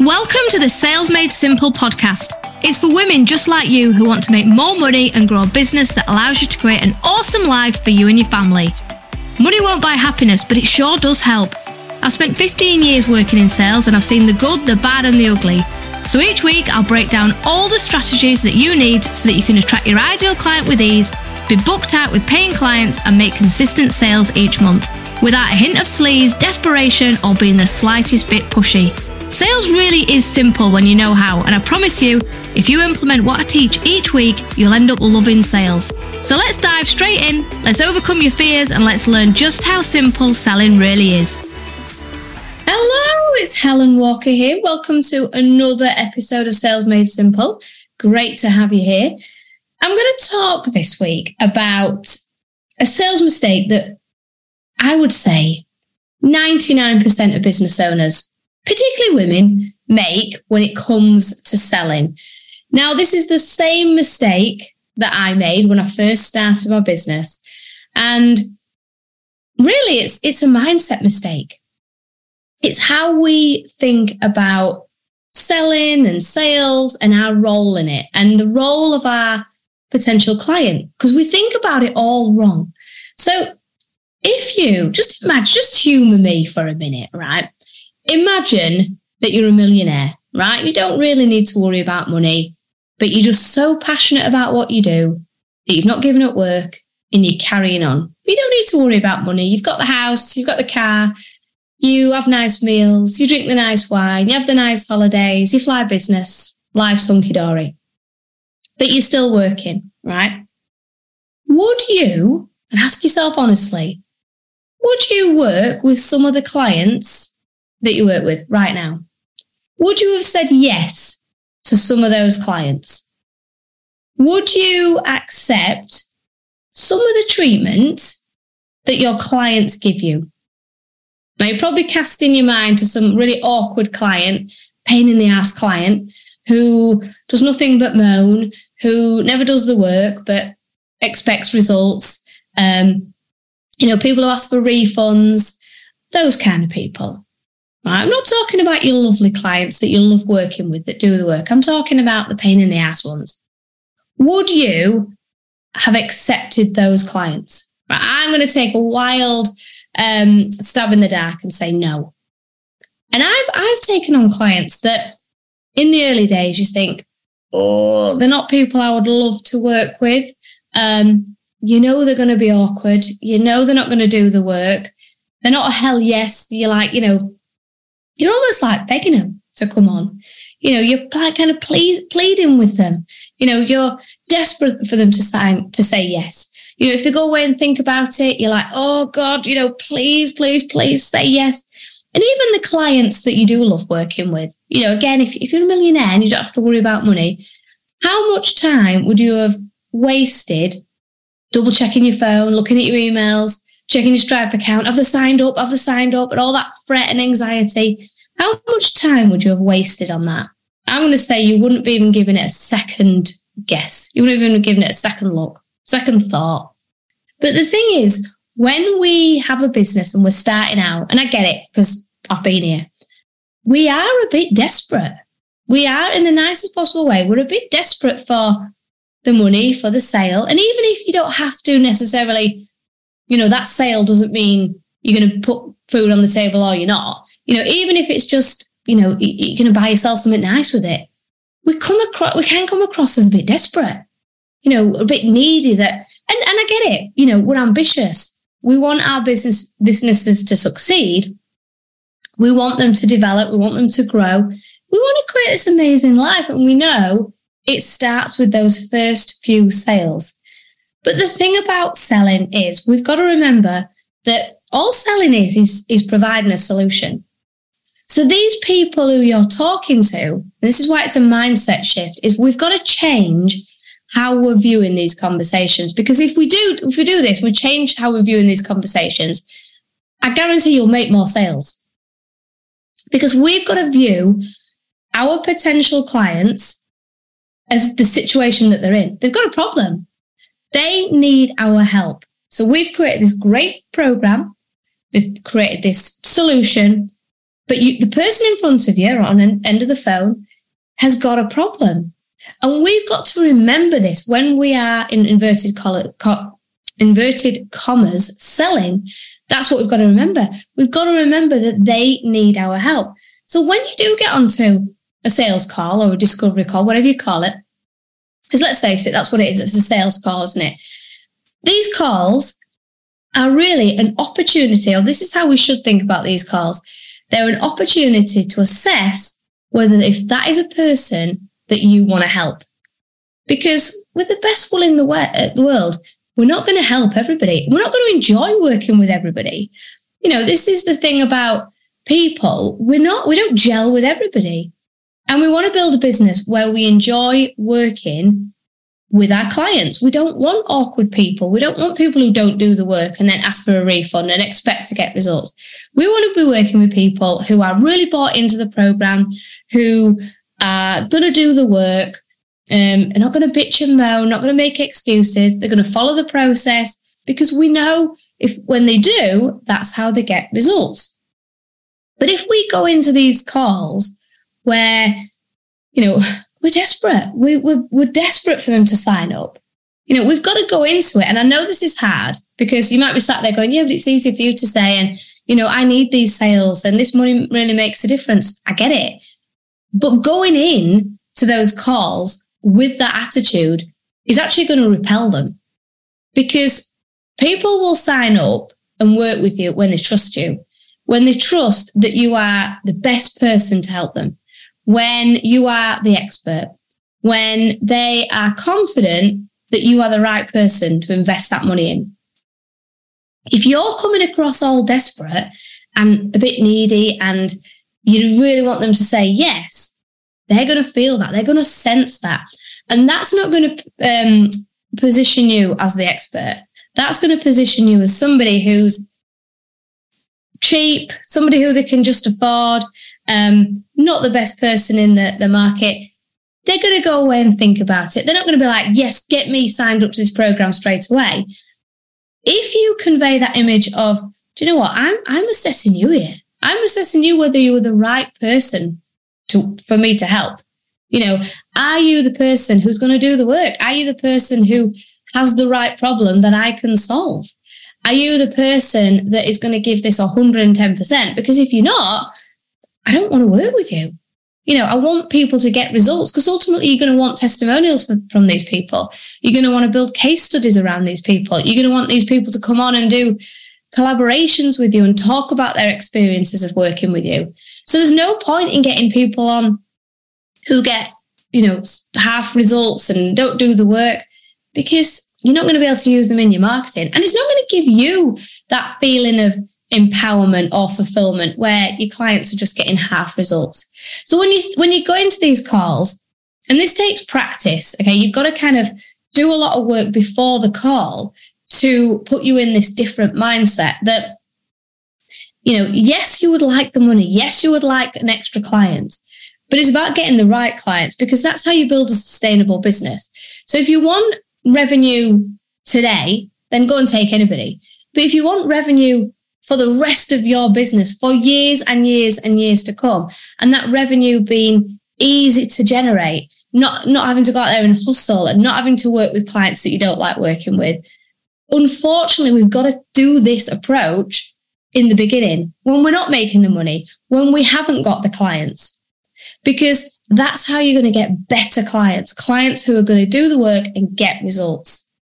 Welcome to the Sales Made Simple podcast. It's for women just like you who want to make more money and grow a business that allows you to create an awesome life for you and your family. Money won't buy happiness, but it sure does help. I've spent 15 years working in sales and I've seen the good, the bad, and the ugly. So each week, I'll break down all the strategies that you need so that you can attract your ideal client with ease, be booked out with paying clients, and make consistent sales each month without a hint of sleaze, desperation, or being the slightest bit pushy. Sales really is simple when you know how, and I promise you, if you implement what I teach each week, you'll end up loving sales. So let's dive straight in, let's overcome your fears, and let's learn just how simple selling really is. Hello, it's Helen Walker here. Welcome to another episode of Sales Made Simple. Great to have you here. I'm going to talk this week about a sales mistake that I would say 99% of business owners particularly women, make when it comes to selling. Now, this is the same mistake that I made when I first started my business. And really, it's, it's a mindset mistake. It's how we think about selling and sales and our role in it and the role of our potential client because we think about it all wrong. So if you just imagine, just humor me for a minute, right? Imagine that you're a millionaire, right? You don't really need to worry about money, but you're just so passionate about what you do that you've not given up work and you're carrying on. You don't need to worry about money. You've got the house, you've got the car, you have nice meals, you drink the nice wine, you have the nice holidays, you fly business, life's hunky dory. But you're still working, right? Would you, and ask yourself honestly, would you work with some of the clients that you work with right now, would you have said yes to some of those clients? Would you accept some of the treatment that your clients give you? Now, you're probably casting your mind to some really awkward client, pain in the ass client who does nothing but moan, who never does the work but expects results. Um, you know, people who ask for refunds, those kind of people. I'm not talking about your lovely clients that you love working with that do the work. I'm talking about the pain in the ass ones. Would you have accepted those clients? I'm going to take a wild um, stab in the dark and say no. And I've I've taken on clients that in the early days you think, oh, they're not people I would love to work with. Um, you know they're going to be awkward. You know they're not going to do the work. They're not a hell yes. You're like, you know, you're almost like begging them to come on. You know, you're kind of plead, pleading with them. You know, you're desperate for them to sign to say yes. You know, if they go away and think about it, you're like, oh God, you know, please, please, please say yes. And even the clients that you do love working with, you know, again, if, if you're a millionaire and you don't have to worry about money, how much time would you have wasted double checking your phone, looking at your emails, checking your Stripe account. Have they signed up? Have they signed up? And all that fret and anxiety. How much time would you have wasted on that? I'm going to say you wouldn't be even giving it a second guess. You wouldn't even given it a second look, second thought. But the thing is, when we have a business and we're starting out, and I get it because I've been here, we are a bit desperate. We are in the nicest possible way. We're a bit desperate for the money, for the sale. And even if you don't have to necessarily you know, that sale doesn't mean you're going to put food on the table or you're not. You know, even if it's just, you know, you're going to buy yourself something nice with it. We come across, we can come across as a bit desperate, you know, a bit needy that, and, and I get it, you know, we're ambitious. We want our business, businesses to succeed. We want them to develop. We want them to grow. We want to create this amazing life. And we know it starts with those first few sales. But the thing about selling is we've got to remember that all selling is, is, is providing a solution. So these people who you're talking to, and this is why it's a mindset shift, is we've got to change how we're viewing these conversations. Because if we do, if we do this, we change how we're viewing these conversations, I guarantee you'll make more sales. Because we've got to view our potential clients as the situation that they're in. They've got a problem. They need our help. So we've created this great program. We've created this solution But you, the person in front of you or on the end of the phone has got a problem. And we've got to remember this when we are in inverted, co- inverted commas selling. That's what we've got to remember. We've got to remember that they need our help. So when you do get onto a sales call or a discovery call, whatever you call it, because let's face it, that's what it is. It's a sales call, isn't it? These calls are really an opportunity, or this is how we should think about these calls. They're an opportunity to assess whether if that is a person that you want to help. Because with the best will in the uh, world, we're not going to help everybody. We're not going to enjoy working with everybody. You know, this is the thing about people. We're not, we don't gel with everybody. And we want to build a business where we enjoy working with our clients. We don't want awkward people. We don't want people who don't do the work and then ask for a refund and expect to get results. We want to be working with people who are really bought into the program, who are going to do the work, um, are not going to bitch and moan, not going to make excuses. They're going to follow the process because we know if when they do, that's how they get results. But if we go into these calls where, you know, we're desperate. We, we're, we're desperate for them to sign up. You know, we've got to go into it. And I know this is hard because you might be sat there going, yeah, but it's easy for you to say, and, you know, I need these sales and this money really makes a difference. I get it. But going in to those calls with that attitude is actually going to repel them because people will sign up and work with you when they trust you, when they trust that you are the best person to help them when you are the expert, when they are confident that you are the right person to invest that money in. If you're coming across all desperate and a bit needy and you really want them to say yes, they're going to feel that. They're going to sense that. And that's not going to um, position you as the expert. That's going to position you as somebody who's cheap, somebody who they can just afford, um, not the best person in the, the market, they're going to go away and think about it. They're not going to be like, yes, get me signed up to this program straight away. If you convey that image of, do you know what? I'm, I'm assessing you here. I'm assessing you whether you're the right person to, for me to help. You know, are you the person who's going to do the work? Are you the person who has the right problem that I can solve? Are you the person that is going to give this 110%? Because if you're not, I don't want to work with you. You know, I want people to get results because ultimately you're going to want testimonials for, from these people. You're going to want to build case studies around these people. You're going to want these people to come on and do collaborations with you and talk about their experiences of working with you. So there's no point in getting people on who get, you know, half results and don't do the work because you're not going to be able to use them in your marketing. And it's not going to give you that feeling of empowerment or fulfillment where your clients are just getting half results. So when you when you go into these calls, and this takes practice, okay, you've got to kind of do a lot of work before the call to put you in this different mindset that you know, yes, you would like the money. Yes, you would like an extra client, but it's about getting the right clients because that's how you build a sustainable business. So if you want revenue today, then go and take anybody. But if you want revenue for the rest of your business for years and years and years to come. And that revenue being easy to generate, not, not having to go out there and hustle and not having to work with clients that you don't like working with. Unfortunately, we've got to do this approach in the beginning when we're not making the money, when we haven't got the clients, because that's how you're going to get better clients, clients who are going to do the work and get results.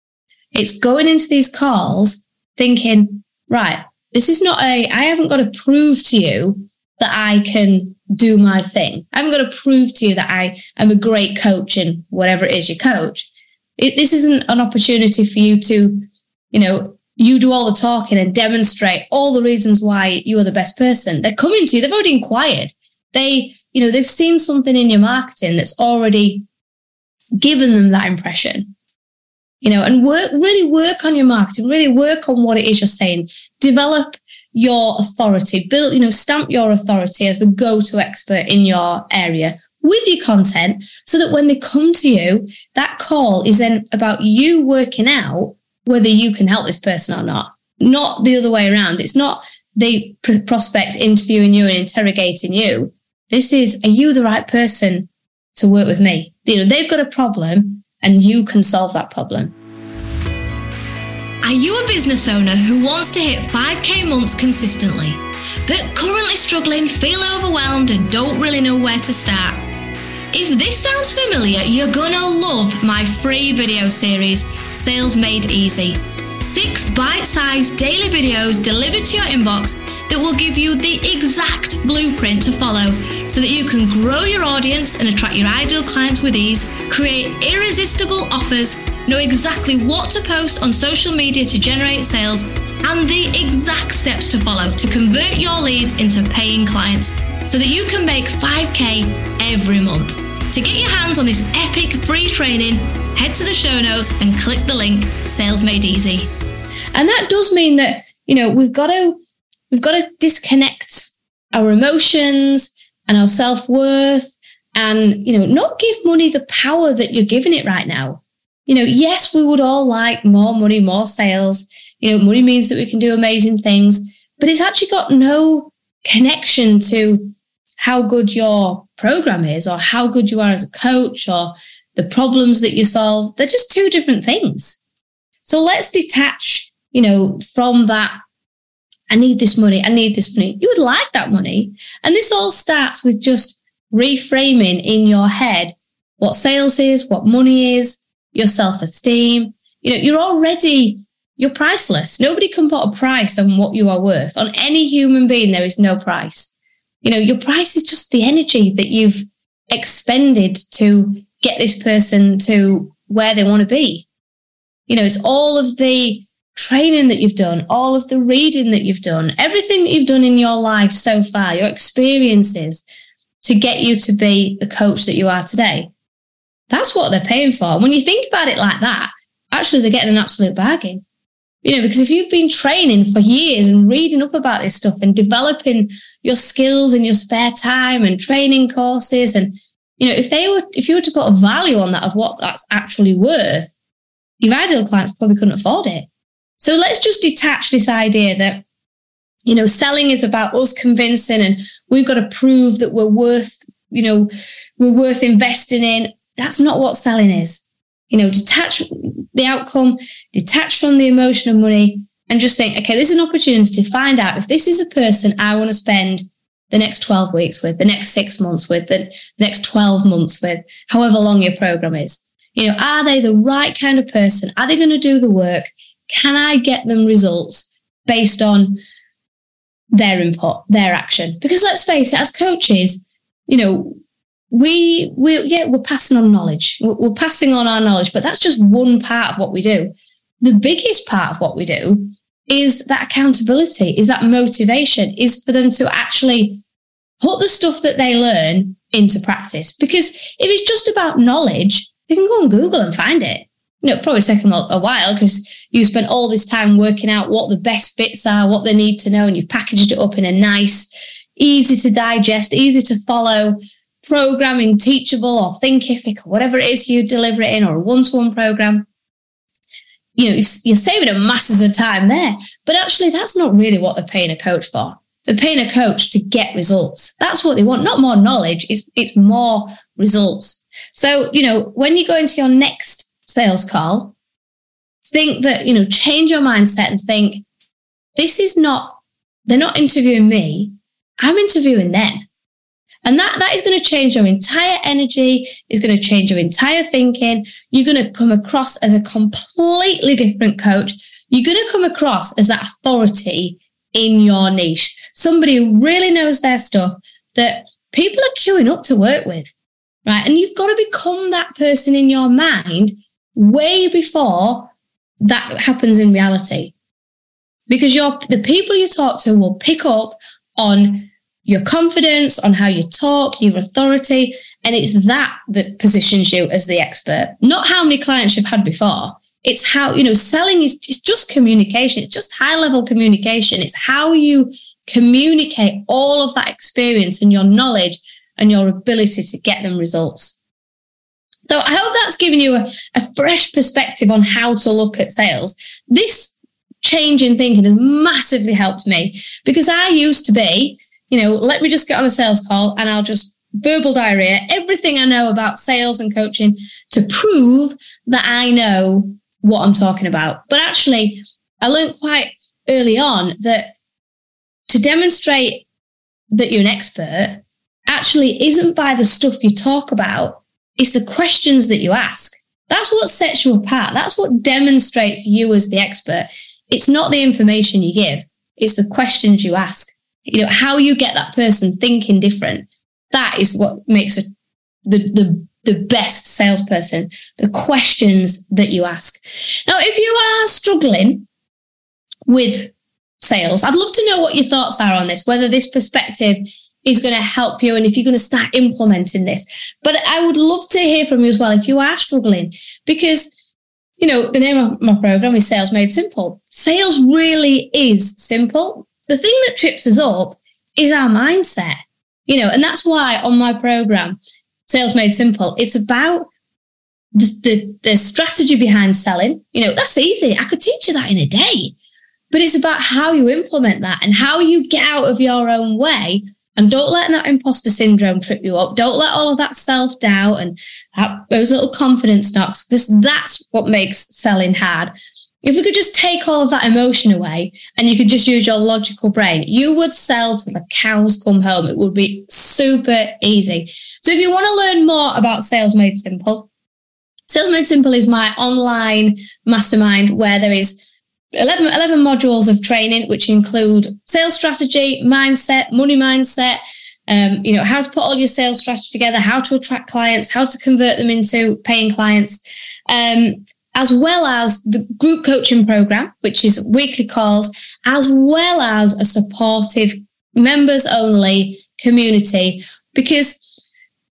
It's going into these calls thinking, right, this is not a, I haven't got to prove to you that I can do my thing. I haven't got to prove to you that I am a great coach in whatever it is you coach. It, this isn't an opportunity for you to, you know, you do all the talking and demonstrate all the reasons why you are the best person. They're coming to you. They've already inquired. They, you know, they've seen something in your marketing that's already given them that impression you know, and work, really work on your marketing, really work on what it is you're saying, develop your authority, build, you know, stamp your authority as the go-to expert in your area with your content so that when they come to you, that call is then about you working out whether you can help this person or not, not the other way around. It's not the pr- prospect interviewing you and interrogating you. This is, are you the right person to work with me? You know, they've got a problem and you can solve that problem. Are you a business owner who wants to hit 5k months consistently, but currently struggling, feel overwhelmed, and don't really know where to start? If this sounds familiar, you're gonna love my free video series, Sales Made Easy. Six bite sized daily videos delivered to your inbox that will give you the exact blueprint to follow so that you can grow your audience and attract your ideal clients with ease, create irresistible offers, know exactly what to post on social media to generate sales, and the exact steps to follow to convert your leads into paying clients so that you can make 5K every month. To get your hands on this epic free training, head to the show notes and click the link Sales Made Easy. And that does mean that, you know, we've got to we've got to disconnect our emotions and our self-worth and, you know, not give money the power that you're giving it right now. You know, yes, we would all like more money, more sales. You know, money means that we can do amazing things, but it's actually got no connection to how good your program is or how good you are as a coach or the problems that you solve. They're just two different things. So let's detach, you know, from that. I need this money. I need this money. You would like that money. And this all starts with just reframing in your head what sales is, what money is, your self esteem. You know, you're already, you're priceless. Nobody can put a price on what you are worth. On any human being, there is no price. You know, your price is just the energy that you've expended to get this person to where they want to be. You know, it's all of the training that you've done, all of the reading that you've done, everything that you've done in your life so far, your experiences to get you to be the coach that you are today. That's what they're paying for. When you think about it like that, actually they're getting an absolute bargain. You know, because if you've been training for years and reading up about this stuff and developing your skills in your spare time and training courses and you know, if they were if you were to put a value on that of what that's actually worth, your ideal clients probably couldn't afford it. So let's just detach this idea that, you know, selling is about us convincing and we've got to prove that we're worth, you know, we're worth investing in. That's not what selling is. You know, detach the outcome, detach from the emotion of money, and just think, okay, this is an opportunity to find out if this is a person I want to spend the next 12 weeks with, the next six months with, the next 12 months with, however long your program is. You know, are they the right kind of person? Are they going to do the work? Can I get them results based on their input, their action? Because let's face it, as coaches, you know, we we yeah we're passing on knowledge. We're passing on our knowledge but that's just one part of what we do. The biggest part of what we do is that accountability is that motivation is for them to actually put the stuff that they learn into practice. Because if it's just about knowledge they can go on google and find it you know probably take them a while because you spent all this time working out what the best bits are what they need to know and you've packaged it up in a nice easy to digest easy to follow programming teachable or thinkific or whatever it is you deliver it in or a one-to-one program. You know you're saving a masses of time there. But actually that's not really what they're paying a coach for. They're paying a coach to get results. That's what they want. Not more knowledge it's, it's more results. So you know when you go into your next sales call think that you know change your mindset and think this is not they're not interviewing me i'm interviewing them and that, that is going to change your entire energy, is going to change your entire thinking. You're going to come across as a completely different coach. You're going to come across as that authority in your niche, somebody who really knows their stuff that people are queuing up to work with, right? And you've got to become that person in your mind way before that happens in reality. Because you're, the people you talk to will pick up on your confidence, on how you talk, your authority. And it's that that positions you as the expert, not how many clients you've had before. It's how, you know, selling is it's just communication. It's just high level communication. It's how you communicate all of that experience and your knowledge and your ability to get them results. So I hope that's given you a, a fresh perspective on how to look at sales. This change in thinking has massively helped me because I used to be, you know, let me just get on a sales call and I'll just verbal diarrhea everything I know about sales and coaching to prove that I know what I'm talking about. But actually, I learned quite early on that to demonstrate that you're an expert actually isn't by the stuff you talk about, it's the questions that you ask. That's what sets you apart. That's what demonstrates you as the expert. It's not the information you give, it's the questions you ask. You know, how you get that person thinking different. That is what makes a, the, the, the best salesperson, the questions that you ask. Now, if you are struggling with sales, I'd love to know what your thoughts are on this, whether this perspective is going to help you and if you're going to start implementing this. But I would love to hear from you as well if you are struggling, because you know, the name of my program is Sales Made Simple. Sales really is simple. The thing that trips us up is our mindset, you know, and that's why on my program, Sales Made Simple, it's about the, the, the strategy behind selling. You know, that's easy. I could teach you that in a day, but it's about how you implement that and how you get out of your own way and don't let that imposter syndrome trip you up. Don't let all of that self doubt and that, those little confidence knocks, because that's what makes selling hard. If we could just take all of that emotion away and you could just use your logical brain, you would sell till the cows come home. It would be super easy. So if you want to learn more about Sales Made Simple, Sales Made Simple is my online mastermind where there is 11, 11 modules of training, which include sales strategy, mindset, money mindset, um, you know, how to put all your sales strategy together, how to attract clients, how to convert them into paying clients, um, as well as the group coaching program, which is weekly calls, as well as a supportive members only community. Because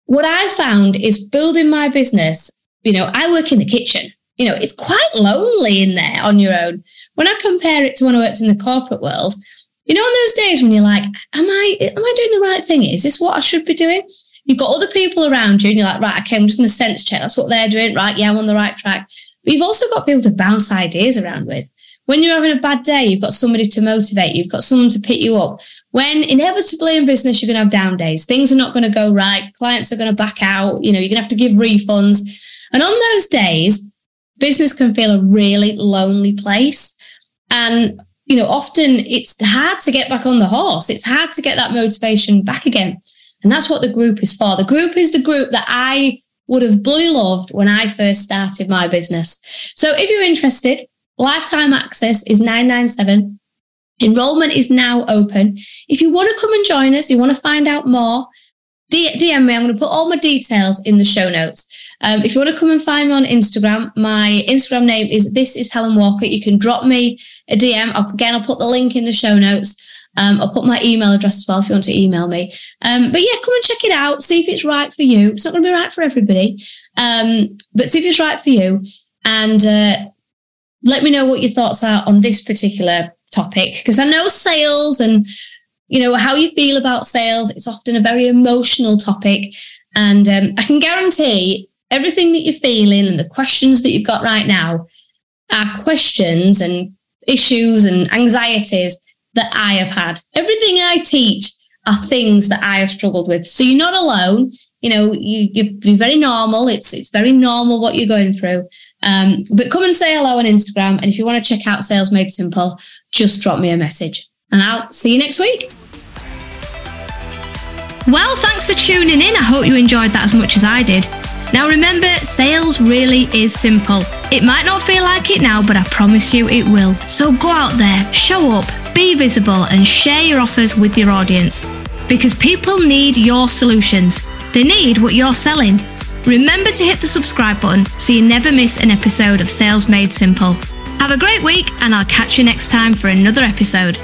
what I found is building my business, you know, I work in the kitchen, you know, it's quite lonely in there on your own. When I compare it to when I worked in the corporate world, you know, on those days when you're like, am I, am I doing the right thing? Is this what I should be doing? You've got other people around you and you're like, right, okay, I'm just going to sense check. That's what they're doing. Right. Yeah, I'm on the right track. But you've also got people to bounce ideas around with. When you're having a bad day, you've got somebody to motivate. You, you've got someone to pick you up. When inevitably in business, you're going to have down days. Things are not going to go right. Clients are going to back out. You know, you're going to have to give refunds. And on those days, business can feel a really lonely place. And, you know, often it's hard to get back on the horse. It's hard to get that motivation back again. And that's what the group is for. The group is the group that I would have bloody loved when I first started my business. So if you're interested, lifetime access is 997. Enrollment is now open. If you want to come and join us, you want to find out more, DM me. I'm going to put all my details in the show notes. Um, if you want to come and find me on Instagram, my Instagram name is This is Helen Walker. You can drop me a DM. Again, I'll put the link in the show notes. Um, I'll put my email address as well if you want to email me. Um, but yeah, come and check it out. See if it's right for you. It's not going to be right for everybody, um, but see if it's right for you. And uh, let me know what your thoughts are on this particular topic because I know sales and you know how you feel about sales. It's often a very emotional topic, and um, I can guarantee everything that you're feeling and the questions that you've got right now are questions and issues and anxieties that I have had. Everything I teach are things that I have struggled with. So you're not alone. You know, you you're very normal. It's it's very normal what you're going through. Um, but come and say hello on Instagram. And if you want to check out Sales Made Simple, just drop me a message. And I'll see you next week. Well, thanks for tuning in. I hope you enjoyed that as much as I did. Now remember, sales really is simple. It might not feel like it now, but I promise you it will. So go out there, show up, be visible, and share your offers with your audience. Because people need your solutions. They need what you're selling. Remember to hit the subscribe button so you never miss an episode of Sales Made Simple. Have a great week, and I'll catch you next time for another episode.